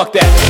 fuck that.